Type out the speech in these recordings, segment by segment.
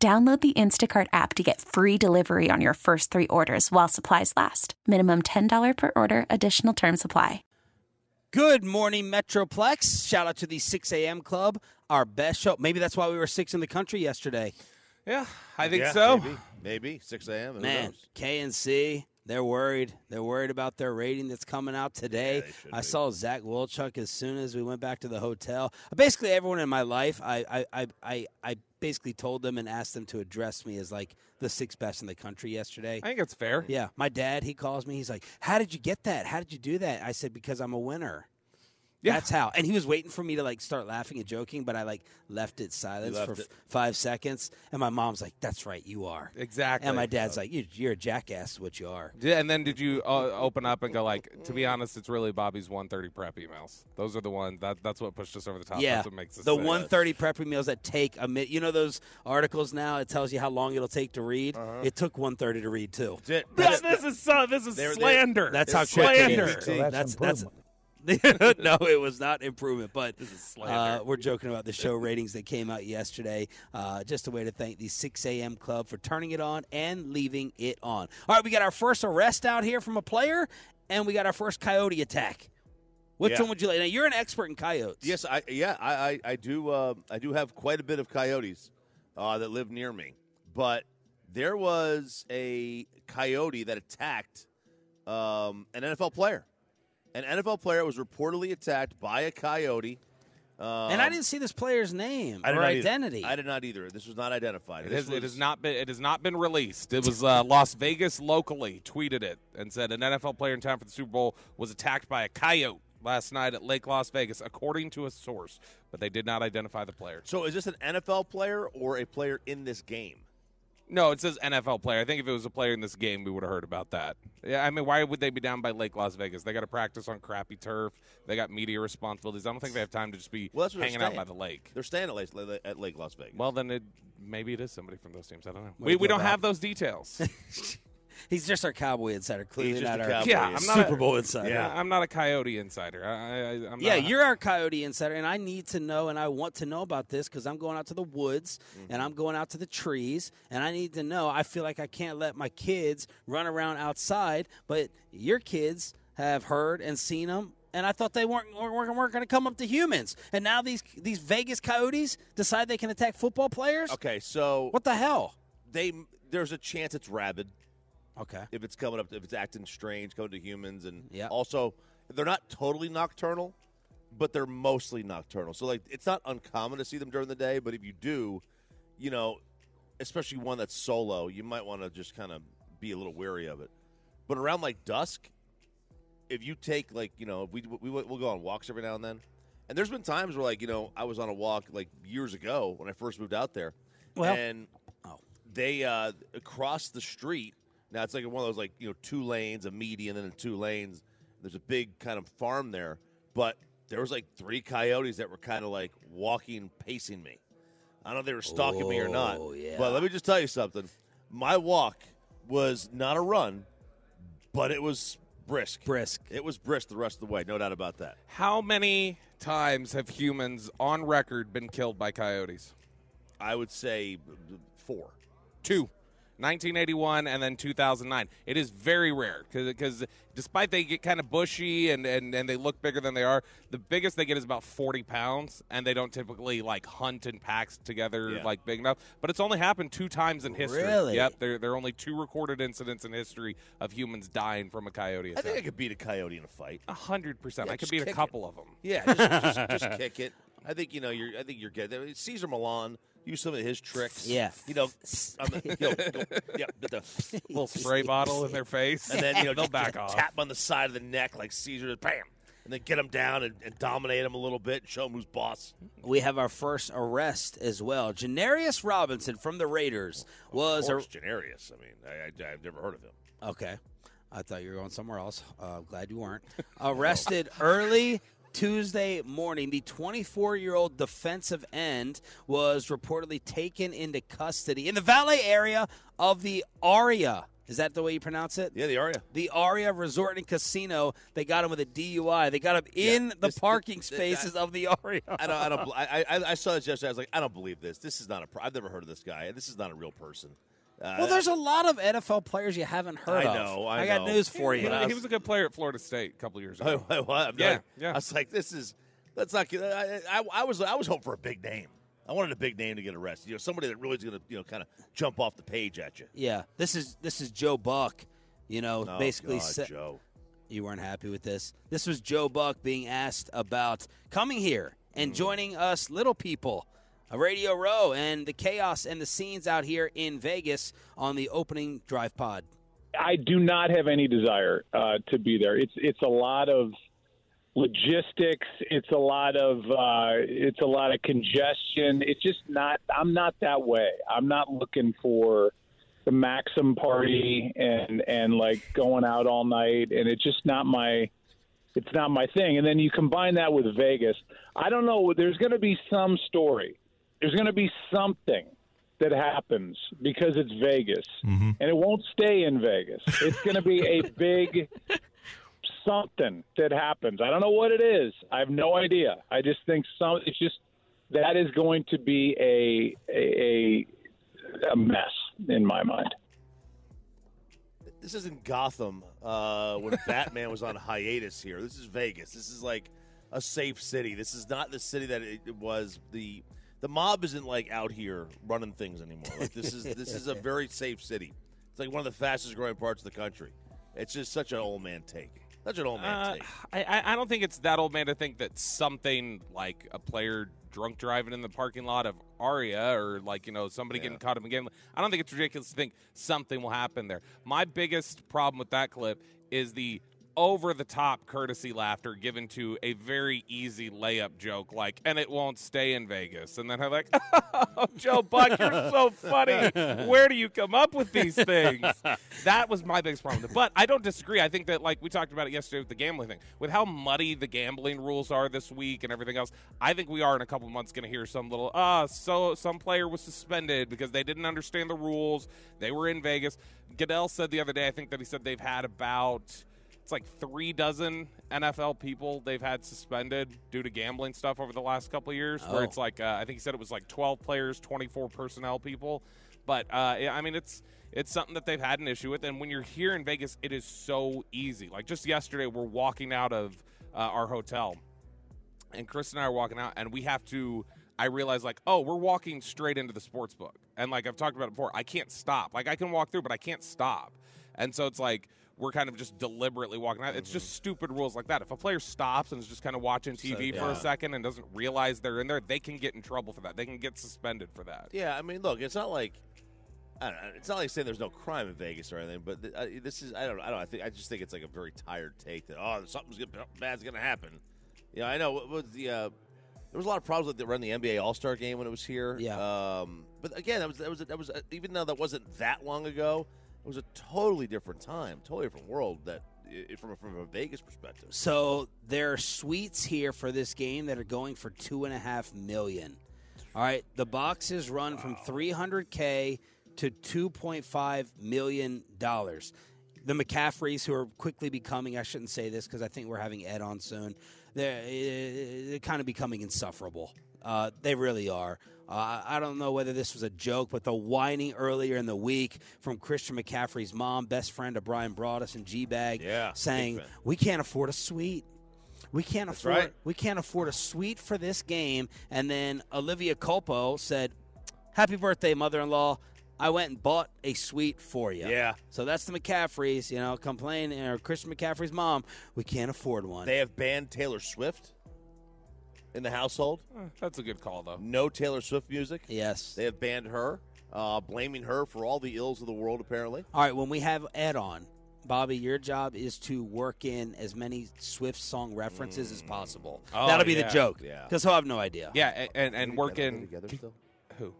Download the Instacart app to get free delivery on your first three orders while supplies last. Minimum $10 per order, additional term supply. Good morning, Metroplex. Shout out to the 6 a.m. club, our best show. Maybe that's why we were six in the country yesterday. Yeah, I think Yeah, so. Maybe, maybe 6 a.m. Who Man, knows? KNC, they're worried. They're worried about their rating that's coming out today. Yeah, I be. saw Zach Wilchuk as soon as we went back to the hotel. Basically, everyone in my life, I, I, I, I, I basically told them and asked them to address me as like the sixth best in the country yesterday. I think it's fair. Yeah, my dad, he calls me. He's like, "How did you get that? How did you do that?" I said, "Because I'm a winner." Yeah. That's how. And he was waiting for me to like start laughing and joking, but I like left it silent left for it. f- five seconds. And my mom's like, "That's right, you are." Exactly. And my dad's like, you, "You're a jackass, what you are." Yeah, and then did you uh, open up and go like, to be honest, it's really Bobby's 130 prep emails. Those are the ones that that's what pushed us over the top. yeah, that's what makes us the 130 prep emails that take a minute. You know those articles now? It tells you how long it'll take to read. Uh-huh. It took 130 to read too. Did- This, this is so. This is They're- they- slander. That's how quick slander. is. So that's that's that's improvement. no, it was not improvement, but is uh, we're joking about the show ratings that came out yesterday. Uh, just a way to thank the 6 a.m. club for turning it on and leaving it on. All right, we got our first arrest out here from a player, and we got our first coyote attack. Which Yeah. one would you like? Now you're an expert in coyotes. Yes, I yeah, I I, I do uh, I do have quite a bit of coyotes uh, that live near me, but there was a coyote that attacked um, an NFL player. An NFL player was reportedly attacked by a coyote. Um, and I didn't see this player's name or not either. identity. I did not either. This was not identified. It This has, it has not been. It has not been released. It was uh, Las Vegas locally tweeted it and said an NFL player in time for the Super Bowl was attacked by a coyote last night at Lake Las Vegas, according to a source, but they did not identify the player. So is this an NFL player or a player in this game? No, it says NFL player. I think if it was a player in this game, we would have heard about that. Yeah, I mean, why would they be down by Lake Las Vegas? They got to practice on crappy turf. They got media responsibilities. I don't think they have time to just be Well, that's hanging out by the lake. They're staying at Lake, at Lake Las Vegas. Well, then it maybe it is somebody from those teams. I don't know. Way We, we don't Bob. have those details. He's just our cowboy insider. Clearly not our cowboy. Yeah, I'm not Super a- Bowl insider. yeah, I'm not a coyote insider. I, I, I'm Yeah, you're our coyote insider, and I need to know, and I want to know about this because I'm going out to the woods and mm-hmm. I'm going out to the trees, and I need to know. I feel like I can't let my kids run around outside, but your kids have heard and seen them. And I thought they weren't weren't, weren't going to come up to humans, and now these these Vegas coyotes decide they can attack football players. okay, so What the hell? they there's a chance it's rabid. Okay. if it's coming up, if it's acting strange, coming to humans, and Yeah. also they're not totally nocturnal, but they're mostly nocturnal. So like it's not uncommon to see them during the day, but if you do, you know, especially one that's solo, you might want to just kind of be a little wary of it. But around like dusk, if you take like you know we we we'll go on walks every now and then, and there's been times where like you know I was on a walk like years ago when I first moved out there, Well- and Oh. they uh, across the street. Now it's like one of those like you know two lanes, a median, and then two lanes. There's a big kind of farm there, but there was like three coyotes that were kind of like walking, pacing me. I don't know if they were stalking me or not, Oh, yeah. but let me just tell you something. My walk was not a run, but it was brisk. Brisk. It was brisk the rest of the way, no doubt about that. How many times have humans on record been killed by coyotes? I would say four. Two. 1981 and then 2009. It is very rare because despite they get kind of bushy and, and, and they look bigger than they are, the biggest they get is about 40 pounds, and they don't typically like hunt in packs together Yeah. like big enough. But it's only happened two times in history. Really? Yep. There, there are only two recorded incidents in history of humans dying from a coyote I think I could beat a coyote in a fight. A hundred percent. I could beat a kick it. couple of them. Yeah, just, just, just kick it. I think you know you're. I think you're good. Cesar Millan used some of his tricks. Yeah. you know, the, you know, go, yeah, the- the- little spray bottle in their face, and then you know they'll back off. tap on the side of the neck like Cesar. Bam. and then get them down and, and dominate them a little bit and show them who's boss. We have our first arrest as well. Janarius Robinson from the Raiders was Of a Janarius. I mean, I, I, I've never heard of him. Okay. I thought you were going somewhere else. Uh, glad you weren't. Arrested early Tuesday morning. The 24 year old defensive end was reportedly taken into custody in the valet area of the Aria. Is that the way you pronounce it? Yeah, the Aria. The Aria Resort and Casino. They got him with a DUI. They got him in the this- parking th- spaces of the Aria. I don't. I don't. I, I, I saw this yesterday. I was like, I don't believe this. This is not a. I've never heard of this guy. This is not a real person. Uh, Well, there's a lot of NFL players you haven't heard I of. know, I got know. news for He, you. he was a good player at Florida State a couple years ago. I, I, I'm Yeah, like- yeah. I was like, this is. That's not. good. I, I, I was. I was hoping for a big name. I wanted a big name to get arrested. You know, somebody that really is going to, you know, kind of jump off the page at you. Yeah, this is this is Joe Buck. You know, Oh, basically, God, sa- Joe. you weren't happy with this. This was Joe Buck being asked about coming here and joining us, little people, a A radio Row, and the chaos and the scenes out here in Vegas on the opening drive pod. I do not have any desire uh, to be there. It's it's a lot of logistics. It's a lot of uh, it's a lot of congestion. It's just not. I'm not that way. I'm not looking for the Maxim party and and like going out all night. And it's just not my. It's not my thing. And then you combine that with Vegas. I don't know. There's going to be some story. There's going to be something that happens because it's Vegas, and it won't stay in Vegas. It's going to be a big something that happens. I don't know what it is. I have no idea. I just think some. It's just that is going to be a a, a mess in my mind. This isn't Gotham uh, when Batman was on hiatus here. This is Vegas. This is like a safe city. This is not the city that it was. The the mob isn't like out here running things anymore. Like this is this is a very safe city. It's like one of the fastest growing parts of the country. It's just such an old man take. Such an old man Uh, take. I, I- don't think it's that old man to think that something like a player drunk driving in the parking lot of Aria or like you know somebody getting caught up in game. I don't think it's ridiculous to think something will happen there. My biggest problem with that clip is the over the top courtesy laughter given to a very easy layup joke like and it won't stay in Vegas. And then I'm like oh, Joe Buck you're so funny. Where do you come up with these things? That was my biggest problem. But I don't disagree. I think that like we talked about it yesterday with the gambling thing. With how muddy the gambling rules are this week and everything else I think we are in a couple months going to hear some little ah so some player was suspended because they didn't understand the rules. They were in Vegas. Goodell said the other day I think that he said they've had about it's like three dozen NFL people they've had suspended due to gambling stuff over the last couple of years. Where Oh. it's like uh, I think he said it was like 12 players, 24 personnel people. But uh, yeah, I mean, it's it's something that they've had an issue with. And when you're here in Vegas, it is so easy. Like just yesterday, we're walking out of uh, our hotel, and Chris and I are walking out, and we have to. I realize like, oh, we're walking straight into the sports book, and like I've talked about it before, I can't stop. Like I can walk through, but I can't stop. And so it's like we're kind of just deliberately walking out. It's just stupid rules like that. If a player stops and is just kind of watching TV for yeah. a second and doesn't realize they're in there, they can get in trouble for that. They can get suspended for that. Yeah, I mean, look, it's not like I don't know, it's not like saying there's no crime in Vegas or anything, but th- uh, this is I don't know. I don't. I think I just think it's like a very tired take that oh something's gonna, bad's going to happen. Yeah, I know. What was the uh, there was a lot of problems with the run the NBA All Star game when it was here. Yeah. Um, but again, that was that was that was uh, even though that wasn't that long ago, it was a totally different time, totally different world. That from a, from a Vegas perspective. So there are suites here for this game that are going for two and a half million. All right, the boxes run from 300k to 2.5 million dollars. The McCaffreys, who are quickly becoming, I shouldn't say this because I think we're having Ed on soon. They're, eh, eh, eh, they're kind of becoming insufferable. Uh, they really are. Uh, I don't know whether this was a joke, but the whining earlier in the week from Christian McCaffrey's mom, best friend of Brian Broaddus and G Bag, Yeah, saying we can't afford a suite. We can't afford right. we can't afford a suite for this game. And then Olivia Culpo said, "Happy birthday, mother-in-law! I went and bought a suite for you." Yeah. So that's the McCaffreys. You know, complaining or Christian McCaffrey's mom. We can't afford one. They have banned Taylor Swift in the household. Eh, That's a good call though. No Taylor Swift music. yes. They have banned her, uh, blaming her for all the ills of the world. Apparently, All right. When we have Ed on, Bobby, your job is to work in as many Swift song references as possible. Oh, That'll be yeah. the joke. Yeah. Because he'll have no idea. Yeah, a- and and Are they working. together still? Who?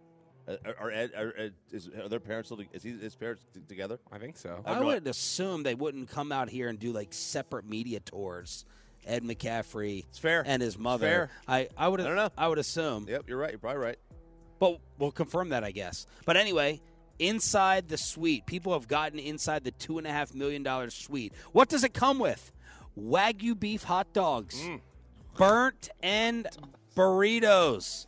Uh, Are, are, Ed, are, Ed, is, are their parents still? Is he, his parents t- together? I think so. I no, would assume they wouldn't come out here and do like separate media tours. Ed McCaffrey It's fair. and his mother. fair. I, I would I don't know. I would assume. Yep, you're right. You're probably right. But we'll confirm that, I guess. But anyway, inside the suite, people have gotten inside the two and a half million dollar suite. What does it come with? Wagyu beef hot dogs, mm. burnt end burritos,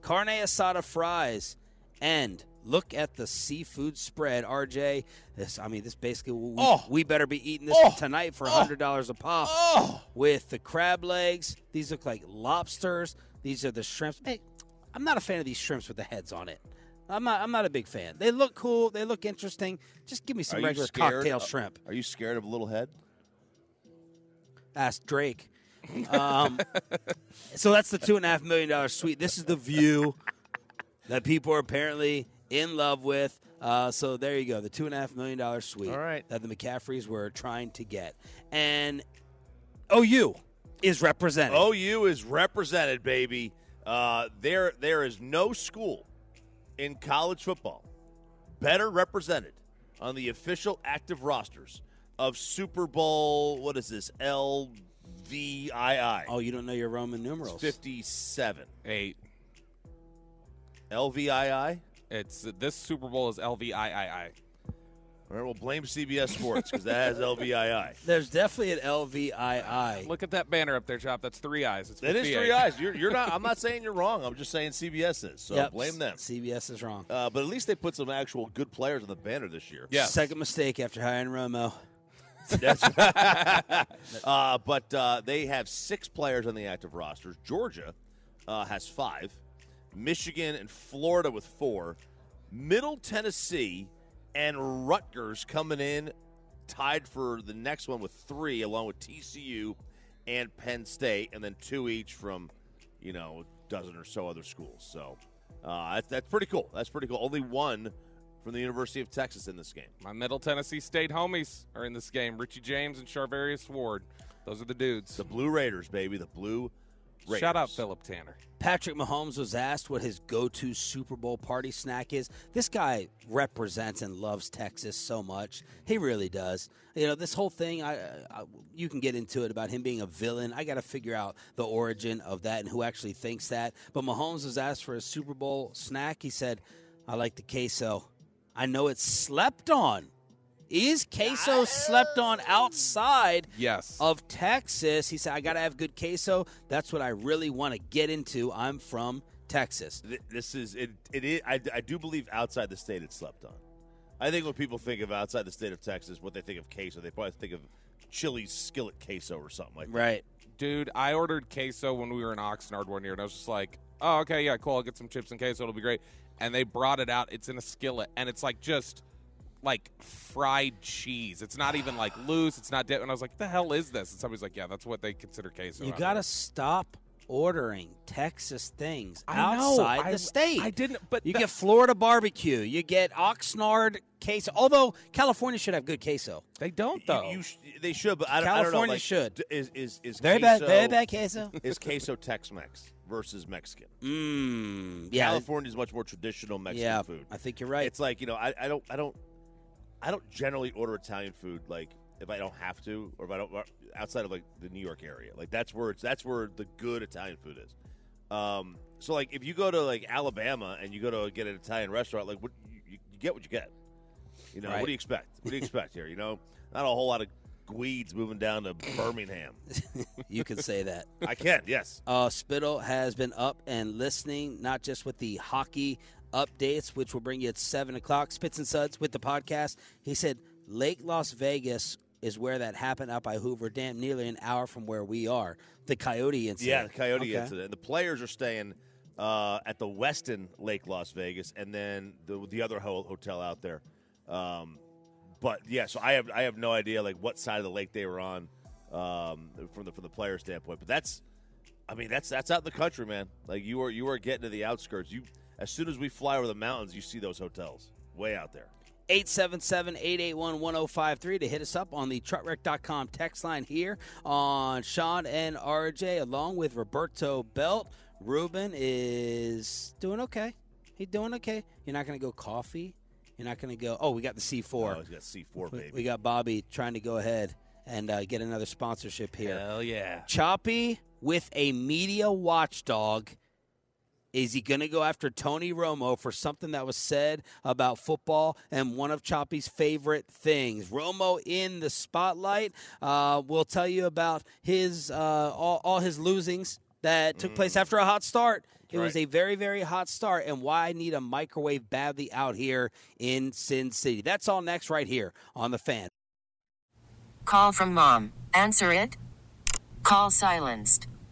carne asada fries, and look at the seafood spread, RJ. This, I mean, this basically we, Oh. we better be eating this Oh. tonight for hundred dollars a pop Oh, with the crab legs. These look like lobsters. These are the shrimps. Hey, I'm not a fan of these shrimps with the heads on it. I'm not. I'm not a big fan. They look cool. They look interesting. Just give me some you regular cocktail uh, shrimp. Are you scared of a little head? Ask Drake. Um, so that's the two and a half million dollar suite. This is the view that people are apparently in love with. Uh, so there you go, the two and a half million dollar suite All right. that the McCaffreys were trying to get, and OU is represented. OU is represented, baby. Uh, there, there is no school in college football better represented on the official active rosters of Super Bowl. What is this? LVII. Oh, you don't know your Roman numerals. Fifty-seven. Eight. LVII. It's this Super Bowl is LVIII. All right, we'll blame CBS Sports because that has LVII. There's definitely an LVII. Look at that banner up there, Chop. That's three eyes. It's That is three eyes. You're, you're not. I'm not saying you're wrong. I'm just saying CBS is. So Yep, blame them. CBS is wrong. Uh, but at least they put some actual good players on the banner this year. Yes. Second mistake after hiring Romo. That's uh, but uh, they have six players on the active rosters. Georgia uh, has five. Michigan and Florida with four. Middle Tennessee and Rutgers coming in tied for the next one with three, along with TCU and Penn State, and then two each from, you know, a dozen or so other schools. So uh, that's, that's pretty cool. That's pretty cool. Only one from the University of Texas in this game. My Middle Tennessee State homies are in this game. Richie James and Charvarius Ward. Those are the dudes. The Blue Raiders, baby. The Blue Raiders. Shout out Philip Tanner. Patrick Mahomes was asked what his go to Super Bowl party snack is. This guy represents and loves Texas so much. He really does. You know, this whole thing, I, I, you can get into it about him being a villain. I got to figure out the origin of that and who actually thinks that. But Mahomes was asked for a Super Bowl snack. He said, I like the queso. I know it's slept on. Is queso slept on outside Yes. of Texas. He said, I got to have good queso. That's what I really want to get into. I'm from Texas. This is it. It is. I, I do believe outside the state it's slept on. I think when people think of outside the state of Texas, what they think of queso, they probably think of Chili's skillet queso or something like that. Right. Dude, I ordered queso when we were in Oxnard one year, and I was just like, oh, okay, yeah, cool. I'll get some chips and queso. It'll be great. And they brought it out. It's in a skillet, and it's like just like fried cheese. It's not even like loose. It's not dead. And I was like, the hell is this? And somebody's like, yeah, that's what they consider queso. You got to there." stop ordering Texas things I know. outside I- the state. I didn't, but You that- get Florida barbecue. You get Oxnard queso. Although California should have good queso. they don't though. You, sh- they should, but I don't, I don't know. California like, should. Is is is Very queso, bad. Very bad queso. Is queso Tex-Mex versus Mexican? Mmm. Yeah. California is much more traditional Mexican yeah. food. I think you're right. It's like you know, I, I don't, I don't, I don't generally order Italian food like if I don't have to, or if I don't outside of like the New York area. Like that's where it's that's where the good Italian food is. Um, so like if you go to like Alabama and you go to get an Italian restaurant, like what you, you, get what you get. You know, Right. what do you expect? What do you expect here? You know, not a whole lot of Gweeds moving down to Birmingham. you can say that. I can, yes. Uh, Spittle has been up and listening, not just with the hockey updates, which will bring you at 7 o'clock, Spits and Suds with the podcast. He said Lake Las Vegas is where that happened out by Hoover Dam, nearly an hour from where we are. The Coyote incident. Yeah, the Coyote Okay. incident. The players are staying uh, at the Westin Lake Las Vegas, and then the the other ho- hotel out there. Um, but yeah, so I have I have no idea like what side of the lake they were on um, from the from the player standpoint. But that's, I mean, that's that's out in the country, man. Like you are you are getting to the outskirts. You as soon as we fly over the mountains, you see those hotels way out there. 877 881 1053 to hit us up on the truckwreck.com text line here on Shan and RJ, along with Roberto Belt. Ruben is doing okay. He's doing okay. You're not going to go coffee. You're not going to go. Oh, we got the C4. Oh, he's got C4, We- baby. We got Bobby trying to go ahead and uh, get another sponsorship here. Hell yeah. Choppy with a media watchdog. Is he going to go after Tony Romo for something that was said about football and one of Choppy's favorite things? Romo in the spotlight. Uh, we'll tell you about his uh, all, all his losings that took place after a hot start. It was a very, very hot start, and why I need a microwave badly out here in Sin City. That's all next, right here on the fan. Call from mom. Answer it. Call silenced.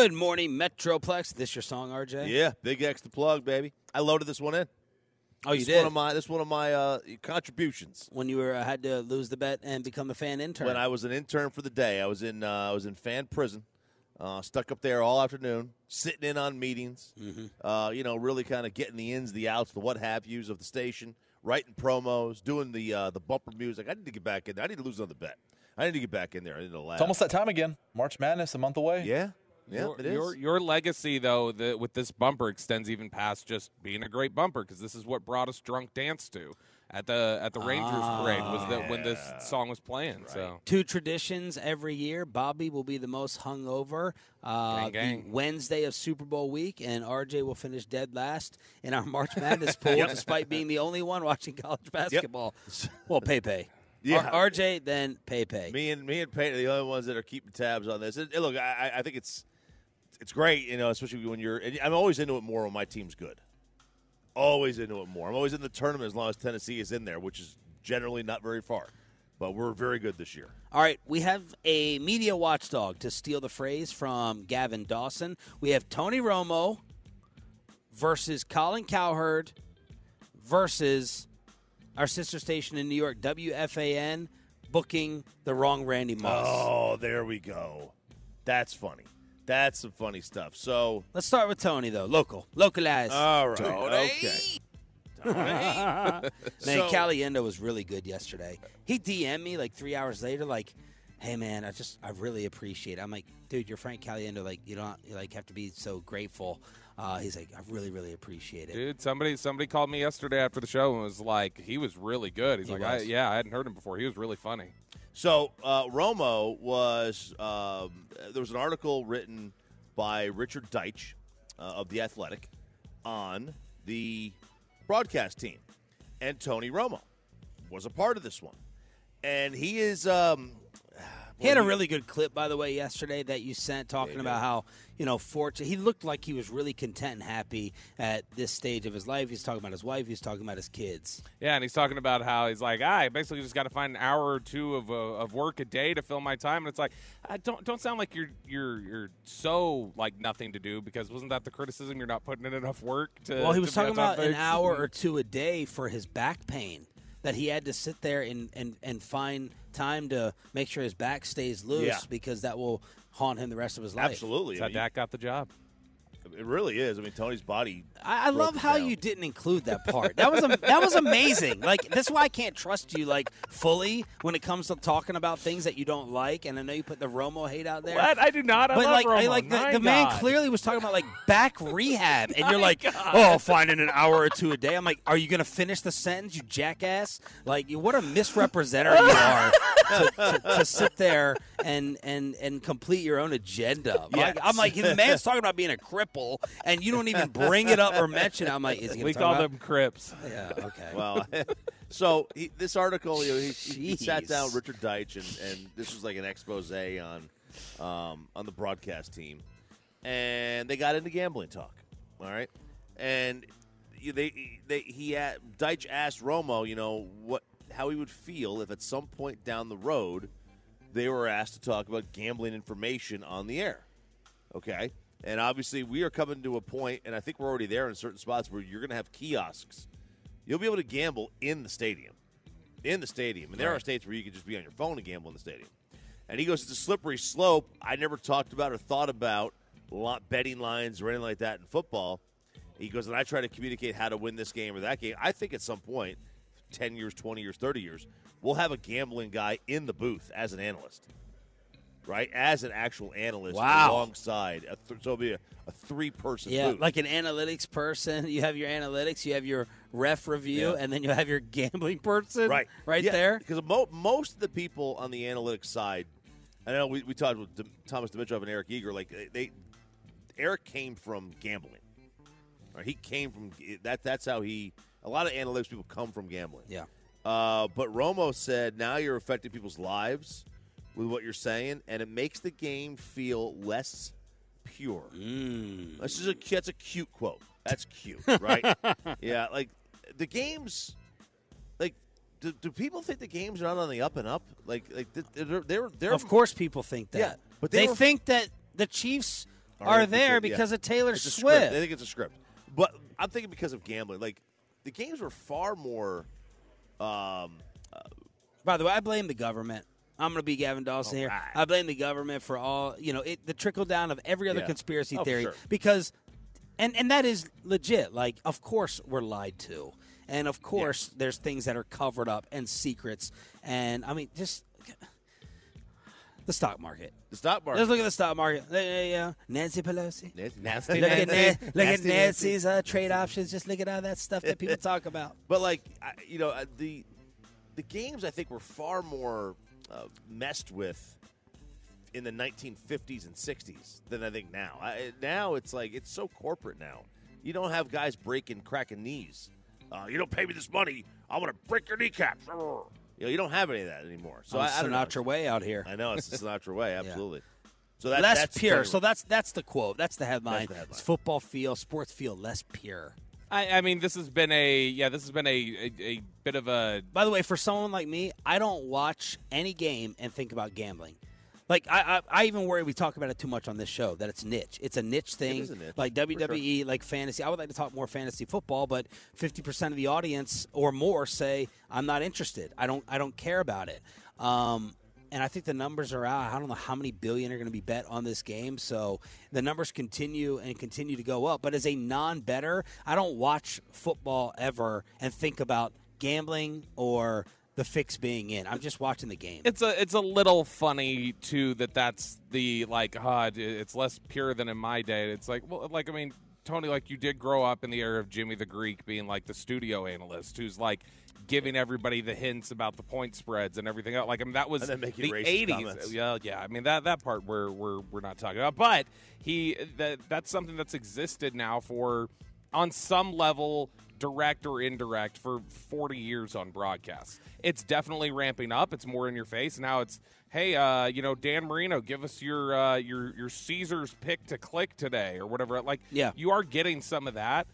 Good morning, Metroplex. This your song, RJ? Yeah, Big X the plug, baby. I loaded this one in. Oh, you this did. One of my, this one of my uh, contributions. when you were uh, had to lose the bet and become a fan intern. When I was an intern for the day, I was in uh, I was in fan prison, uh, stuck up there all afternoon, sitting in on meetings. Mm-hmm. Uh, you know, really kind of getting the ins, the outs, the what have yous of the station, writing promos, doing the uh, the bumper music. I need to get back in there. I need to lose another bet. I need to get back in there. I need to laugh. It's almost that time again. March Madness, a month away. yeah, yeah, your, it is. Your, your legacy, though, the, with this bumper extends even past just being a great bumper because this is what brought us drunk dance to at the at the Rangers parade was that when this song was playing. So Two traditions every year. Bobby will be the most hungover uh, Gang, gang. the Wednesday of Super Bowl week, and RJ will finish dead last in our March Madness pool, despite being the only one watching college basketball. Well, Pepe. Yeah. R- RJ, then Pepe. Me and me and Peyton are the only ones that are keeping tabs on this. And, look, I- I think it's it's great, you know, especially when you're. and I'm always into it more when my team's good. Always into it more. I'm always in the tournament as long as Tennessee is in there, which is generally not very far. But we're very good this year. All right, we have a media watchdog to steal the phrase from Gavin Dawson. We have Tony Romo versus Colin Cowherd versus our sister station in New York, WFAN, booking the wrong Randy Moss. Oh, there we go. That's funny. That's some funny stuff. So, Let's start with Tony, though. Local. Localized. all right. Okay. Man, so- Caliendo was really good yesterday. He DM'd me like three hours later, like, "Hey man, I just I really appreciate." it. I'm like, "Dude, you're Frank Caliendo. Like, you don't you like have to be so grateful." Uh, he's like, "I really, really appreciate it." Dude, somebody somebody called me yesterday after the show and was like, he was really good. He's He like, I, was. yeah, I hadn't heard him before. He was really funny. So uh, Romo was um, there was an article written by Richard Deitsch uh, of the Athletic on the broadcast team, and Tony Romo was a part of this one, and he is. Um, He had a really good clip, by the way, yesterday that you sent talking about how, you know, fortunate. He looked like he was really content and happy at this stage of his life. He's talking about his wife. He's talking about his kids. Yeah, and he's talking about how he's like, I basically just got to find an hour or two of, uh, of work a day to fill my time, and it's like, I don't don't sound like you're you're you're so like nothing to do because wasn't that the criticism? You're not putting in enough work to. Well, he was talking about an hour or two a day for his back pain that he had to sit there and, and, and find time to make sure his back stays loose Yeah. because that will haunt him the rest of his life. absolutely. That's how I mean, Dak got the job. It really is. I mean, Tony's body. I, I love how down. you didn't include that part. That was am- that was amazing. Like that's why I can't trust you like fully when it comes to talking about things that you don't like. And I know you put the Romo hate out there. What? I do not. I but love like, I- like the, the man clearly was talking about like back rehab, and you're like, God. oh, finding an hour or two a day. I'm like, are you gonna finish the sentence, you jackass? Like, what a misrepresenter you are to, to, to sit there and and and complete your own agenda. Like, I'm like, the man's talking about being a cripple, and you don't even bring it up or mention it. I'm like, is he We call them Crips. Yeah, okay. Well, so he, this article, you know, he, he sat down with Richard Deitsch, and, and this was like an expose on um, on the broadcast team, and they got into gambling talk. All right, and they they he a- Deitsch asked Romo, you know, what how he would feel if at some point down the road they were asked to talk about gambling information on the air. Okay. And obviously, we are coming to a point, and I think we're already there in certain spots where you're going to have kiosks. You'll be able to gamble in the stadium. In the stadium. And there are states where you can just be on your phone and gamble in the stadium. And he goes, It's a slippery slope. I never talked about or thought about lot betting lines or anything like that in football. He goes, And I try to communicate how to win this game or that game. I think at some point, 10 years, 20 years, 30 years, we'll have a gambling guy in the booth as an analyst right? As an actual analyst Wow. alongside. A th- so it'll be a, a three person Yeah, booth. like an analytics person. You have your analytics, you have your ref review, Yeah. and then you have your gambling person. right. right Yeah, there. Because mo- most of the people on the analytics side, I know we, we talked with D- Thomas Dimitroff and Eric Eager, like they, they Eric came from gambling. Right? He came from that. That's how he. A lot of analytics people come from gambling. Yeah. Uh, but Romo said, now you're affecting people's lives with what you're saying, and it makes the game feel less pure. Mm. This is a that's a cute quote. That's cute, right? yeah, like the games. Like, do, do people think the games are not on the up and up? Like, like they're they're, they're Of course, people think that. Yeah, but they, they were- think that the Chiefs Are are, there yeah. because of Taylor it's Swift. They think it's a script, but I'm thinking because of gambling. Like, the games were far more. Um, By the way, I blame the government. I'm going to be Gavin Dawson here. right. I blame the government for all you know it, the trickle down of every other Yeah. conspiracy Oh, theory sure. because, and and that is legit. Like, of course we're lied to, and of course there's things that are covered up and secrets. And I mean, just the stock market. the stock market. Let's look at the stock market. Yeah, yeah, yeah. Nancy Pelosi. Nasty, Look at, Nancy. Nan- look at Nancy's uh, trade options. Just look at all that stuff that people talk about. But like, you know, uh, the the games I think were far more uh, messed with in the 1950s and 60s than I think now. I, now it's like it's so corporate now. You don't have guys breaking, cracking knees. Uh, you don't pay me this money, I'm gonna break your kneecaps. You know, you don't have any of that anymore. So On I, I don't know. Way out here. I know it's the Sinatra way, absolutely. So that, less that's pure. kind So that's that's the quote. That's the headline. the headline. It's football feel, sports feel less pure. I, I mean, this has been a yeah, this has been a, a, a bit of a By the way, for someone like me, I don't watch any game and think about gambling. Like I, I, I even worry we talk about it too much on this show that it's niche. It's a niche thing, is a niche, like for WWE, like fantasy. I would like to talk more fantasy football, but fifty percent of the audience or more say I'm not interested. I don't, I don't care about it. Um, and I think the numbers are out. I don't know how many billion are going to be bet on this game. So the numbers continue and continue to go up. But as a non-better, I don't watch football ever and think about gambling or the fix being in. I'm just watching the game. it's a it's a little funny too that that's the like it- it's less pure than in my day. It's like well like I mean Tony like you did grow up in the era of Jimmy the Greek being like the studio analyst who's like giving everybody the hints about the point spreads and everything else. Like I mean that was And then making the 80s. Yeah, yeah. I mean that that part we're we're we're not talking about. But he that that's something that's existed now for on some level direct or indirect for 40 years on broadcast. It's definitely ramping up. It's more in your face. Now it's hey, uh, you know, Dan Marino, give us your uh, your your Caesars pick to click today or whatever. Like Yeah. you are getting some of that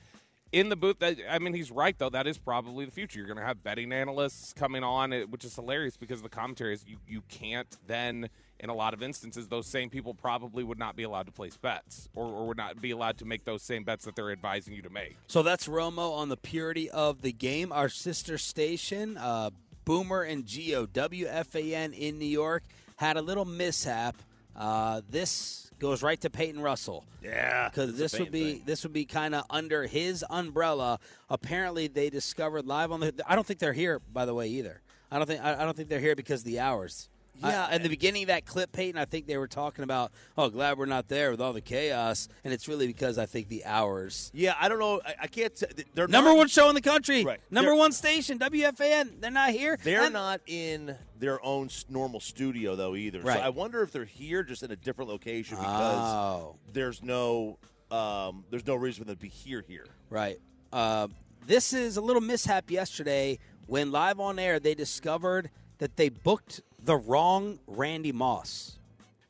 in the booth. That I mean, he's right though. That is probably the future. You're going to have betting analysts coming on, eh, which is hilarious because the commentary is you you can't then. In a lot of instances, those same people probably would not be allowed to place bets, or, or would not be allowed to make those same bets that they're advising you to make. So that's Romo on the purity of the game. Our sister station, uh, Boomer and Geo, WFAN in New York, had a little mishap Uh, this goes right to Peyton Russell. Yeah, because this would be thing. this would be kind of under his umbrella. Apparently, they discovered live on the. I don't think they're here, by the way, either. I don't think I, I don't think they're here because of the hours. Yeah, I, in the beginning of that clip, Peyton, I think they were talking about, oh, glad we're not there with all the chaos, and it's really because I think the hours. Yeah, I don't know. I, I can't. T- they're Number not, one show in the country, Right. number They're- one station, WFAN. They're not here. They're not in their own normal studio though either. Right. So I wonder if they're here just in a different location because Oh. there's no um, there's no reason for them to be here here. Right. Uh, this is a little mishap yesterday when live on air they discovered that they booked the wrong Randy Moss.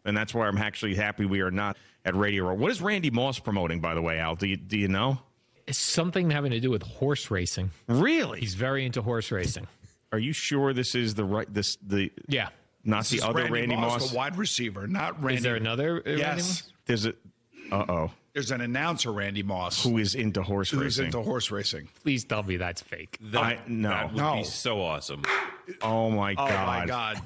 and that's why I'm actually happy we are not at Radio Row. What is Randy Moss promoting, by the way, Al? Do you, do you know? It's something having to do with horse racing. Really? He's very into horse racing. Are you sure this is the right this the Yeah. not This the other Randy, Randy, Moss, Moss? the wide receiver, not Randy. Is there another? uh, Randy Yes. Moss? There's a uh oh There's an announcer, Randy Moss, who is into horse who's racing. Who's into horse racing. Please tell me that's fake. I, no. That would No. be so awesome. Oh my god! Oh my God!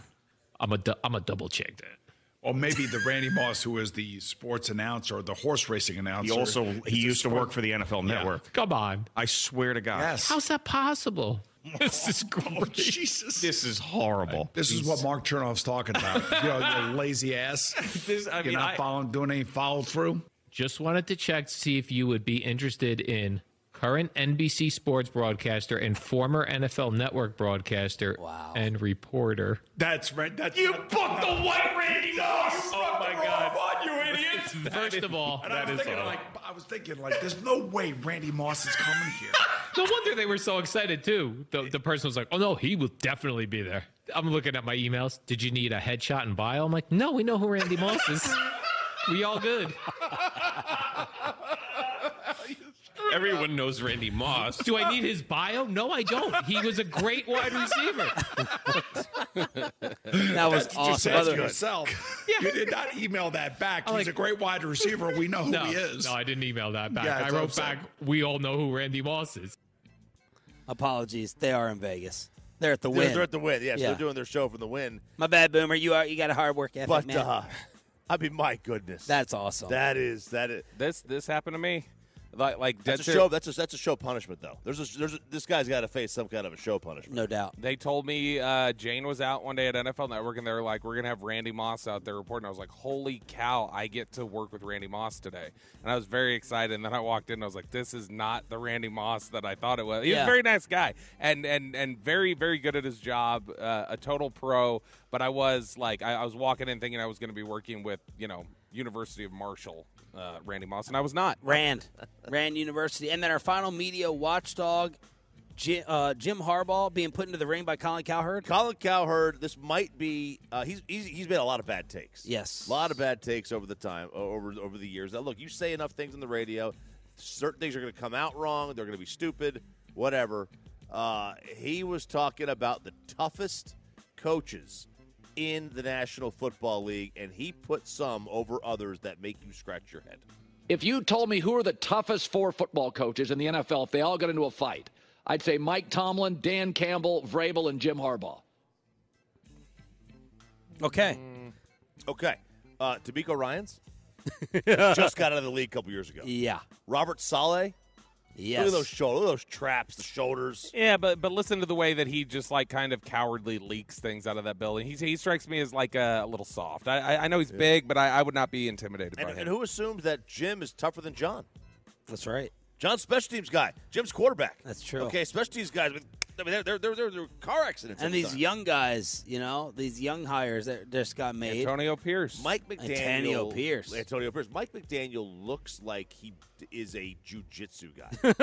I'm a du- I'm a double check that. Or maybe the Randy Moss who is the sports announcer or the horse racing announcer. He also he the used to work for the NFL Yeah. Network. Come on. I swear to God. Yes. How's that possible? This is Oh. Jesus. This is horrible. This is what Mark Chernoff's talking about. you know, you lazy ass. This, I You're mean, not I- following, doing any follow through. Just wanted to check to see if you would be interested in current NBC sports broadcaster and former NFL Network broadcaster Wow. and reporter. That's right. That's You booked the white Randy Moss. Oh my God! On, you idiot! First of all, And I was thinking, like, I was thinking, like, there's no way Randy Moss is coming here. no wonder they were so excited too. The, the person was like, "Oh no, he will definitely be there." I'm looking at my emails. Did you need a headshot and bio? I'm like, "No, we know who Randy Moss is. we all good." Everyone knows Randy Moss. Do I need his bio? No, I don't. He was a great wide receiver. That was Just awesome. ask By the- yourself. You did not email that back. He's like- a great wide receiver. We know who No, he is. no, I didn't email that back. Yeah, I wrote I'm back, "We all know who Randy Moss is." Apologies. They are in Vegas. They're at the They're, Wynn. they're at the Wynn. Yes, Yeah. they're doing their show from the Wynn. My bad, Boomer. You are you got a hard work ethic, But man. uh, I mean, my goodness, That's awesome. that is that is This this happened to me. Like like dead that's a ser- show. That's a that's a show punishment though. There's a, there's a, this guy's got to face some kind of a show punishment. no doubt. They told me uh, Jane was out one day at NFL Network, and they were like, "We're gonna have Randy Moss out there reporting." I was like, "Holy cow! I get to work with Randy Moss today," and I was very excited. And then I walked in, and I was like, "This is not the Randy Moss that I thought it was." He's Yeah. a very nice guy, and and and very very good at his job, uh, a total pro. But I was like, I, I was walking in thinking I was going to be working with you know University of Marshall, uh, Randy Moss, and I was not. Rand, Rand University, and then our final media watchdog, Jim, uh, Jim Harbaugh being put into the ring by Colin Cowherd. Colin Cowherd, this might be. Uh, he's, he's he's made a lot of bad takes. Yes. a lot of bad takes over the time over over the years. Now, look, you say enough things on the radio, certain things are going to come out wrong. They're going to be stupid, whatever. Uh, he was talking about the toughest coaches in the National Football League, and he put some over others that make you scratch your head. If you told me who are the toughest four football coaches in the NFL, if they all got into a fight, I'd say Mike Tomlin, Dan Campbell, Vrabel, and Jim Harbaugh. Okay. Okay, uh, DeMeco Ryans just got out of the league a couple years ago. Yeah. Robert Saleh. Yes. Look at those shoulders. Look at those traps, the shoulders. Yeah, but but listen to the way that he just like kind of cowardly leaks things out of that building. He's, he strikes me as like a, little soft. I I, I know he's big, but I, I would not be intimidated And, by him. and who assumes that Jim is tougher than John? That's right. John's special teams guy. Jim's quarterback. That's true. Okay, special teams guys. I mean, they're they're they're, they're car accidents. And these time. young guys, you know, these young hires that just got made. Antonio Pierce, Mike McDaniel, Antonio Pierce. Antonio Pierce. Mike McDaniel looks like he is a jujitsu guy.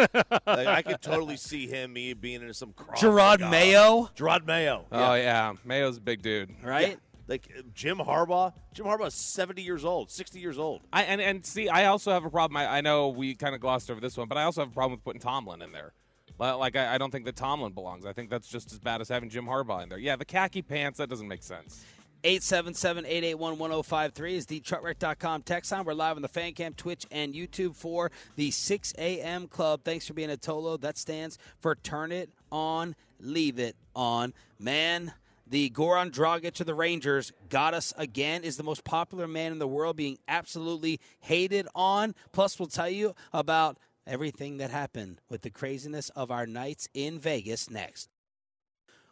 like, I could totally see him me being into some Krav Gerard Maga. Mayo, Gerard Mayo. Oh yeah, Mayo's a big dude. right? Like uh, Jim Harbaugh. Jim Harbaugh is seventy years old, sixty years old. I and and see, I also have a problem. I, I know we kind of glossed over this one, but I also have a problem with putting Tomlin in there. Li- Like I, I don't think that Tomlin belongs. I think that's just as bad as having Jim Harbaugh in there. Yeah, the khaki pants that doesn't make sense. 877-881-1053 is the truckwreck.com text line. We're live on the fan cam, Twitch, and YouTube for the 6 a.m. club. Thanks for being a Tolo. That stands for Turn It On, Leave It On. Man, The Goran Dragic of the Rangers got us again. Is the most popular man in the world, being absolutely hated on. Plus, we'll tell you about everything that happened with the craziness of our nights in Vegas next.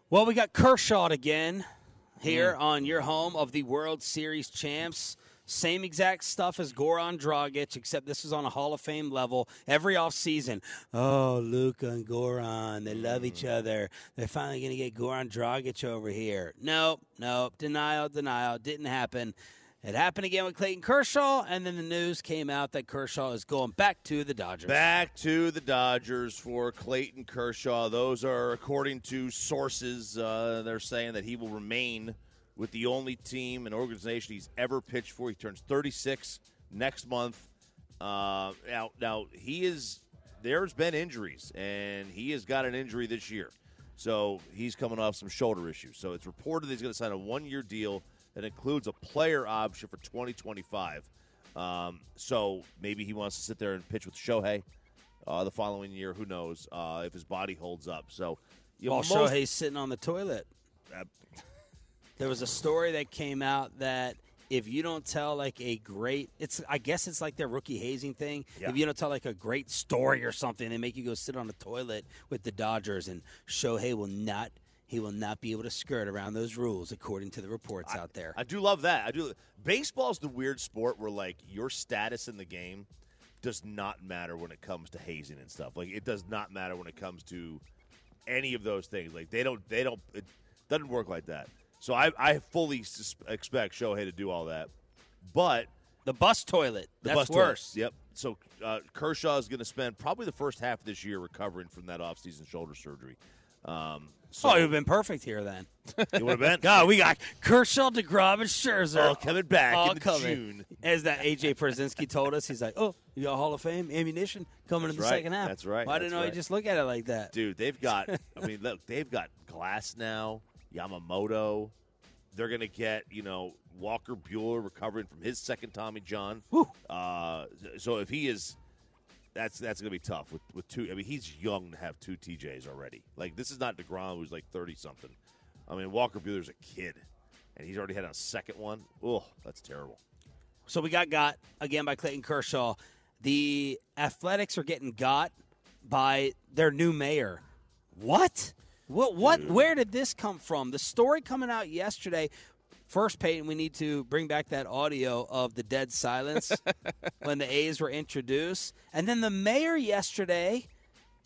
Well, we got Kershaw again here mm. on your home of the World Series champs. Same exact stuff as Goran Dragic, except this is on a Hall of Fame level. Every offseason, oh, Luka and Goran, they love each mm. other. They're finally going to get Goran Dragic over here. Nope, nope, denial, denial. Didn't happen. It happened again with Clayton Kershaw, and then the news came out that Kershaw is going back to the Dodgers. Back to the Dodgers for Clayton Kershaw. Those are according to sources. Uh, they're saying that he will remain with the only team and organization he's ever pitched for. He turns 36 next month. Uh, now, now he is. There's been injuries, and he has got an injury this year, so he's coming off some shoulder issues. So it's reported he's going to sign a one-year deal that includes a player option for 2025. Um, so maybe he wants to sit there and pitch with Shohei uh, the following year. Who knows uh, if his body holds up? So, you know, most- Shohei's sitting on the toilet. Uh, There was a story that came out that if you don't tell like a great, it's I guess it's like their rookie hazing thing. Yeah. If you don't tell like a great story or something, they make you go sit on the toilet with the Dodgers, and Shohei will not. He will not be able to skirt around those rules, according to the reports out there. I do love that. I do. Baseball's the weird sport where like your status in the game does not matter when it comes to hazing and stuff. Like it does not matter when it comes to any of those things. Like they don't. They don't. It doesn't work like that. So I, I fully sus- expect Shohei to do all that, but the bus toilet. the That's bus toilet, worse. Yep. So uh, Kershaw is going to spend probably the first half of this year recovering from that offseason shoulder surgery. Um, so oh, it would have been perfect here then. It would have been. God, we got Kershaw, Degrom, and Scherzer All coming back all in coming. June. As that AJ Pierzynski told us, he's like, "Oh, you got Hall of Fame ammunition coming in the right. second half." That's right. Why didn't That's I right. just look at it like that? Dude, they've got. I mean, look, they've got Glasnow, Yamamoto. They're gonna get you know Walker Buehler recovering from his second Tommy John. Uh, so if he is, that's that's gonna be tough with with two. I mean, he's young to have two TJs already. Like this is not Degrom who's like thirty something. I mean, Walker Buehler's a kid, and he's already had a second one. Oh, that's terrible. So we got got again by Clayton Kershaw. The Athletics are getting got by their new mayor. What? What? What? Where did this come from? The story coming out yesterday. First, Peyton, we need to bring back that audio of the dead silence when the A's were introduced, and then the mayor yesterday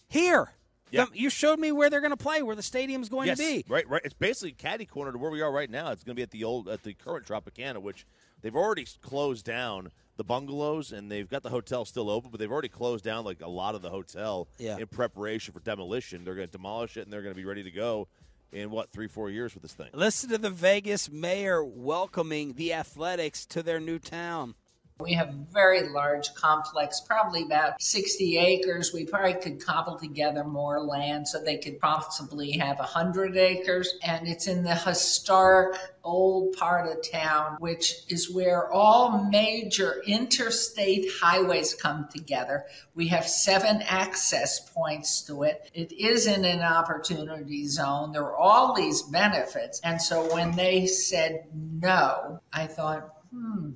here. Yeah. The- you showed me where they're going to play, where the stadium's going yes, to be. Right, right. It's basically caddy corner to where we are right now. It's going to be at the old, at the current Tropicana, which they've already closed down the bungalows and they've got the hotel still open, but they've already closed down like a lot of the hotel Yeah. in preparation for demolition. They're going to demolish it and they're going to be ready to go in what three, four years with this thing. Listen to the Vegas mayor welcoming the Athletics to their new town. We have a very large complex, probably about 60 acres. We probably could cobble together more land so they could possibly have 100 acres. And it's in the historic old part of town, which is where all major interstate highways come together. We have seven access points to it. It is in an opportunity zone. There are all these benefits. And so when they said no, I thought, hmm,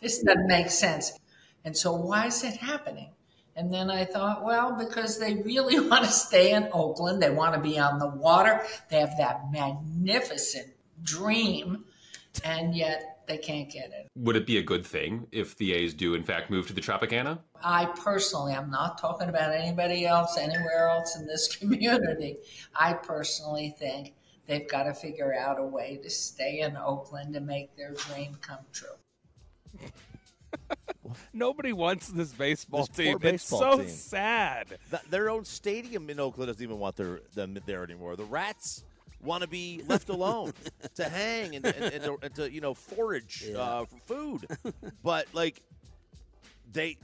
this doesn't make sense. And so why is it happening? And then I thought, well, because they really want to stay in Oakland. They want to be on the water. They have that magnificent dream, and yet they can't get it. Would it be a good thing if the A's do, in fact, move to the Tropicana? I personally, I'm not talking about anybody else anywhere else in this community. I personally think they've got to figure out a way to stay in Oakland and make their dream come true. Nobody wants this baseball This team. poor it's so team. sad. Th- their own stadium in Oakland doesn't even want their, them there anymore. The Rats want to be left alone to hang and, and, and, to, and to you know forage uh, for food, but like they,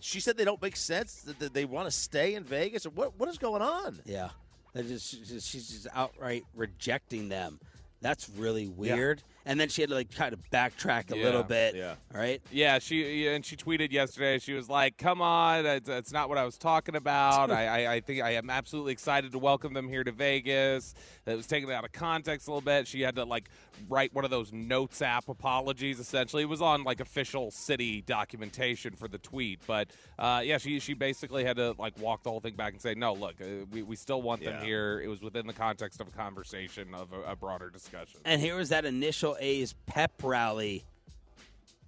she said they don't make sense. That they want to stay in Vegas. What what is going on? Yeah, just, she's just- she's just outright rejecting them. That's really weird. And then she had to like kind of backtrack a Yeah. little bit. Yeah. Right. Yeah, she and she tweeted yesterday. She was like, "Come on, it's, that's not what I was talking about. I, I, I think I am absolutely excited to welcome them here to Vegas. It was taken out of context a little bit. She had to like write one of those notes app apologies. Essentially, it was on like official city documentation for the tweet. But uh, yeah, she she basically had to like walk the whole thing back and say, "No, look, uh, we we still want them Yeah. here. It was within the context of a conversation of a, a broader discussion." And here was that initial A's pep rally,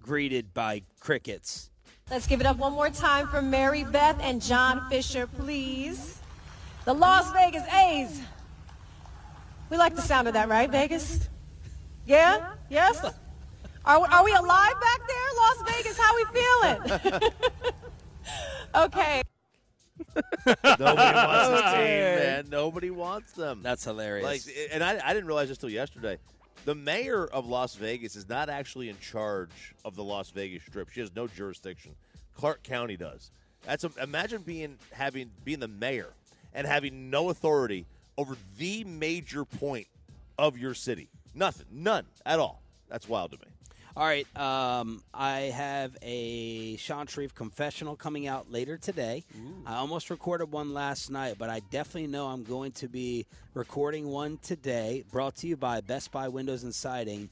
greeted by crickets. Let's give it up one more time for Mary Beth and John Fisher, please. The Las Vegas A's. We like the sound of that, right, Vegas? Yeah? Yes? Are, are we alive back there, Las Vegas? How we feeling? okay. Nobody wants this team, man. Nobody wants them. That's hilarious. Like, and I, I didn't realize this till yesterday. The mayor of Las Vegas is not actually in charge of the Las Vegas Strip. She has no jurisdiction. Clark County does. That's a, imagine being having being the mayor and having no authority over the major point of your city. Nothing, none at all. That's wild to me. All right, um, I have a Shan Shariff confessional coming out later today. I almost recorded one last night, but I definitely know I'm going to be recording one today. Brought to you by Best Buy Windows and Siding.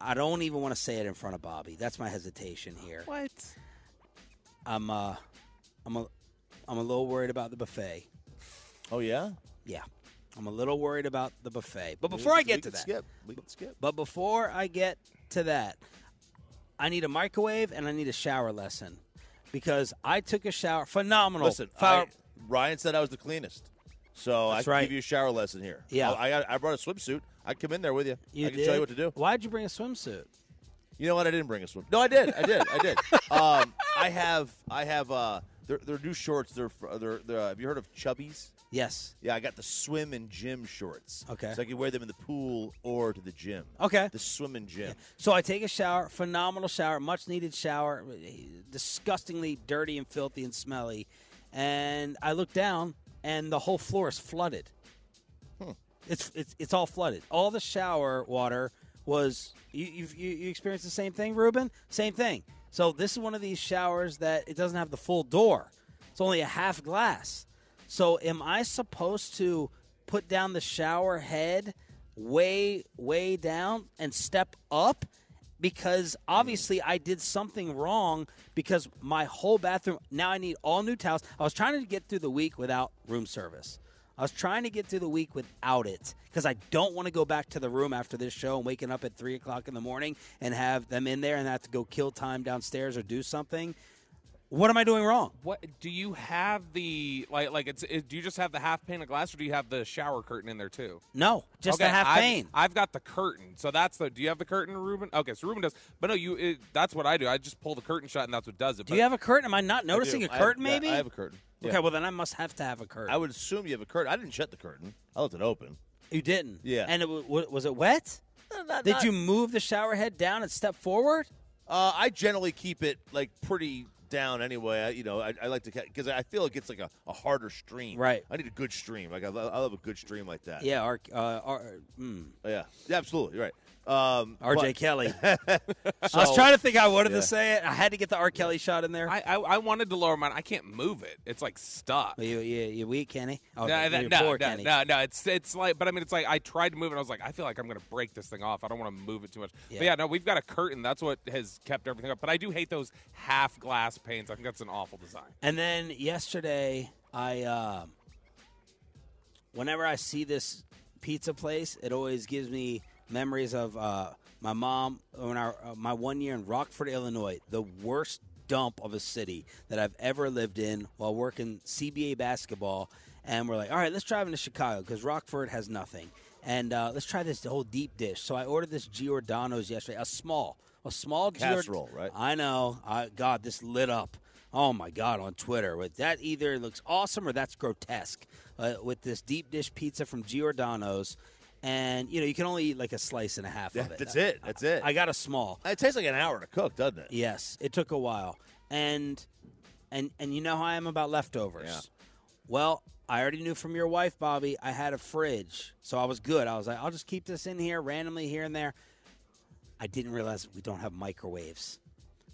I don't even want to say it in front of Bobby. That's my hesitation here. What? I'm uh, I'm a, I'm a little worried about the buffet. Oh yeah, yeah. I'm a little worried about the buffet. But We- before I we get to that, skip. We can skip. But before I get to that, I need a microwave and I need a shower lesson because I took a shower. Phenomenal. Listen, I, Ryan said I was the cleanest, so I That's can right. give you a shower lesson here. Yeah. I, I, got, I brought a swimsuit. I can come in there with you. You I can did? show you what to do. Why'd you bring a swimsuit? You know what? I didn't bring a swim. No, I did. I did. I did. Um, I have. I have. Uh, they're, they're new shorts. They're. They're. they're uh, have you heard of Chubbies? Yes. Yeah, I got the swim and gym shorts. Okay. So I can wear them in the pool or to the gym. Okay. The swim and gym. So I take a shower, phenomenal shower, much needed shower, disgustingly dirty and filthy and smelly. And I look down and the whole floor is flooded. Hmm. It's it's it's all flooded. All the shower water was you you've- you you experienced the same thing, Ruben? Same thing. So this is one of these showers that it doesn't have the full door. It's only a half glass. So am I supposed to put down the shower head way way down and step up because obviously I did something wrong because my whole bathroom now I need all new towels. I was trying to get through the week without room service. I was trying to get through the week without it because I don't want to go back to the room after this show and waking up at three o'clock in the morning and have them in there and have to go kill time downstairs or do something. What am I doing wrong? What do you have the like? Like it's it, do you just have the half pane of glass, or do you have the shower curtain in there too? No, just okay, the half I've- pane. I've got the curtain, so that's the. Do you have the curtain, Ruben? Okay, so Ruben does, but no, you. It, that's what I do. I just pull the curtain shut, and that's what does it. Do you have a curtain? Am I not noticing do. a I have- curtain? yeah, maybe I have a curtain. Okay, well then I must have to have a curtain. I would assume you have a curtain. I didn't shut the curtain. I left it open. You didn't. Yeah. And it, wa- wa- was it wet? not- Did not- you move the shower head down and step forward? Uh, I generally keep it like pretty down anyway. I, you know, I, I like to because I feel it gets like a, a harder stream. Right. I need a good stream. Like I, love, I love a good stream like that. Yeah. Our, uh, our, mm. Yeah. Yeah. Absolutely. Right. Um, R.J. but- Kelly. I was trying to think I wanted Yeah. to say it. I had to get the R. Kelly shot in there. I, I I wanted to lower mine. I can't move it. It's like stuck. you, you, you weak, Kenny? Oh, no, that- no, poor no, Kenny. no, no. It's it's like, but I mean, it's like I tried to move it. I was like, I feel like I'm going to break this thing off. I don't want to move it too much. Yeah. But yeah, no, we've got a curtain. That's what has kept everything up. But I do hate those half glass panes. I think that's an awful design. And then yesterday, I um, whenever I see this pizza place, it always gives me memories of uh, my mom when our uh, my one year in Rockford, Illinois, the worst dump of a city that I've ever lived in while working CBA basketball. And we're like, all right, let's drive into Chicago because Rockford has nothing, and uh, let's try this whole deep dish. So I ordered this Giordano's yesterday, a small, a small Giord- Casserole, right? I know. I, God, this lit up. Oh my God, on Twitter with that either looks awesome or that's grotesque. Uh, with this deep dish pizza from Giordano's, and you know you can only eat like a slice and a half Yeah, of it. that's it. That's it. I got a small. It takes like an hour to cook, doesn't it? Yes, it took a while, and and and you know how I am about leftovers. Yeah. Well, I already knew from your wife, Bobby, I had a fridge. So I was good. I was like, I'll just keep this in here randomly here and there. I didn't realize we don't have microwaves.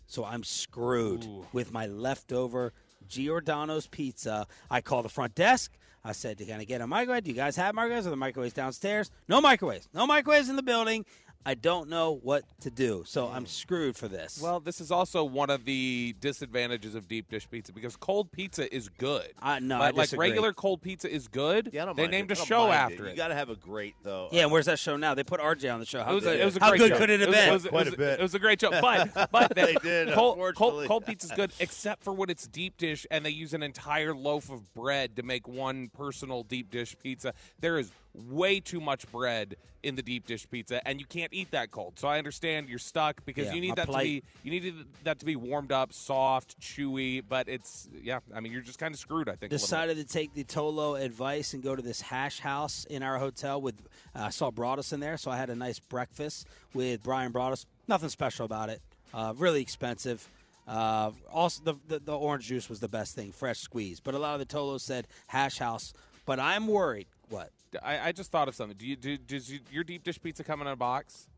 So I'm screwed with my leftover Giordano's pizza. I call the front desk. I said, "Can I get a microwave? Do you guys have microwaves? Are the microwaves downstairs? No microwaves. No microwaves in the building. I don't know what to do. So I'm screwed for this. Well, this is also one of the disadvantages of deep dish pizza because cold pizza is good. Uh, no, I like, like disagree. regular cold pizza is good. Yeah, I don't they mind named it. a I don't show mind after it. You got to have a great though. yeah, and where's that show now? They put RJ on the show. How It was, good, a, it was a how great good show. could it have been? It was, Quite it a was- bit. It was a great show, but but They the- did, cold, cold, unfortunately. cold pizza's good except for when it's deep dish and they use an entire loaf of bread to make one personal deep dish pizza. There is way too much bread in the deep dish pizza, and you can't eat that cold. So I understand you're stuck because Yeah, you need that plight. to be you needed that to be warmed up, soft, chewy. But it's yeah, I mean you're just kind of screwed. I think. a little bit. decided to take the Tolo advice and go to this hash house in our hotel with uh, I saw Broaddus in there, so I had a nice breakfast with Brian Broaddus. Nothing special about it. Uh, really expensive. Uh, also, the, the the orange juice was the best thing, fresh squeeze. But a lot of the Tolos said hash house. But I'm worried. What? I, I just thought of something. Do you do does you, your deep dish pizza come in a box?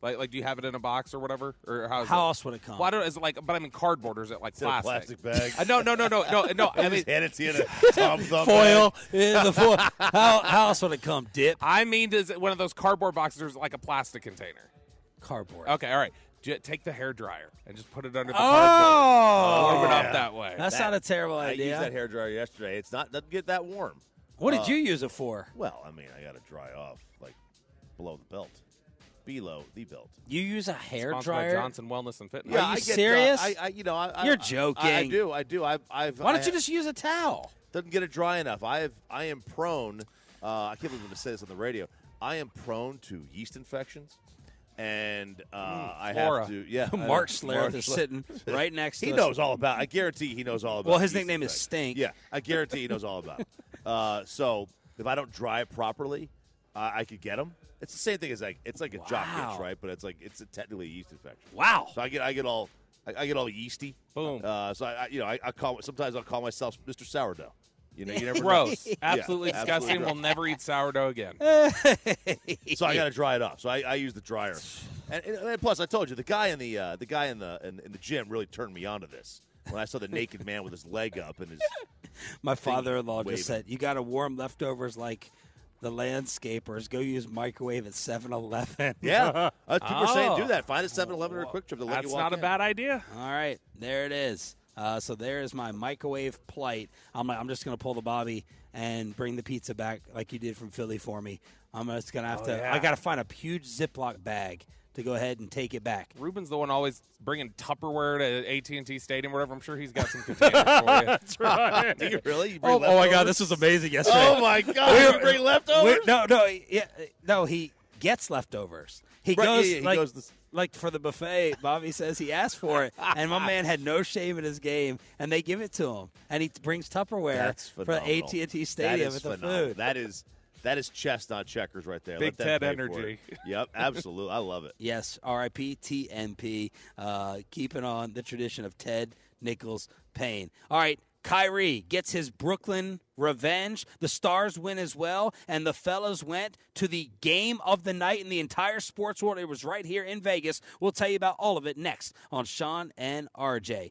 Like like do you have it in a box or whatever? Or how, is How it? else would it come? Well, I don't. Is it like? But I mean, cardboard or is it like Is it a plastic? plastic bag? Uh, no, no, no, no, no, no. I I mean, just hand it to you in a Tom Thumb Foil. bag. Yeah, the foil. how, how else would it come? Dip. I mean, does it one of those cardboard boxes or is it like a plastic container? Cardboard. Okay, all right. J- take the hair dryer and just put it under the Oh! cardboard. Warm it Yeah. up that way. That's not a terrible idea. I idea. used that hair dryer yesterday. It's not doesn't get that warm. What did Uh, you use it for? Well, I mean, I got to dry off like below the belt, below the belt. You use a hair Sponsored by dryer? Johnson Wellness and Fitness. Are you I get, uh, serious? I, I, you know, I, I, You're I- joking. I, I do. I do. I've, I've. Why don't you have- just use a towel? doesn't get it dry enough. I have. I am prone. Uh, I can't believe I'm going to say this on the radio. I am prone to yeast infections, and uh, I flora. have to. Yeah, Mark Schlereth Mark is sitting right next to He us. knows all about. I guarantee he knows all about. Well, his yeast nickname is. Stink. Yeah, I guarantee he knows all about. It. Uh, so if I don't dry it properly, uh, I could get them. It's the same thing as like it's like a jock Wow. itch, right? But it's like it's a technically a yeast infection. Wow. So I get I get all I, I get all yeasty. Boom. Uh, so I, I you know I, I call sometimes I'll call myself Mr. Sourdough. You know, you never know. Gross. Yeah, Absolutely disgusting. absolutely We'll never eat sourdough again. so I got to dry it off. So I, I use the dryer. And, and, and plus, I told you the guy in the uh, the guy in the in, in the gym really turned me on to this. When I saw the naked man with his leg up and his My father-in-law waving. just said, "You got to warm leftovers like the landscapers. Go use microwave at 7-Eleven. yeah, uh, people are saying Oh. do that. Find a 7-Eleven or a QuikTrip That's you walk not a bad idea. All right, there it is. Uh, so there is my microwave plight. I'm I'm just gonna pull the Bobby and bring the pizza back like you did from Philly for me. I'm just gonna have Oh, to. yeah. I gotta find a huge Ziploc bag to go ahead and take it back. Ruben's the one always bringing Tupperware to AT and T Stadium, whatever. I'm sure he's got some containers for you. That's right. Do you really? You bring Oh, oh my God, this was amazing yesterday. Oh my God! you bring leftovers? We- no, no, yeah, no. He gets leftovers. He Right, goes yeah, yeah, he like, goes this- like for the buffet. Bobby says he asked for it, and my man had no shame in his game, and they give it to him, and he brings Tupperware That's for phenomenal. AT and T Stadium is with the phenomenal. food. That is that is chess, not checkers, right there. Big Let them Ted energy. Yep, absolutely. I love it. Yes, R.I.P. TMP, uh, keeping on the tradition of Ted Nichols Payne. All right, Kyrie gets his Brooklyn revenge. The Stars win as well, and the fellas went to the game of the night in the entire sports world. It was right here in Vegas. We'll tell you about all of it next on Sean and RJ.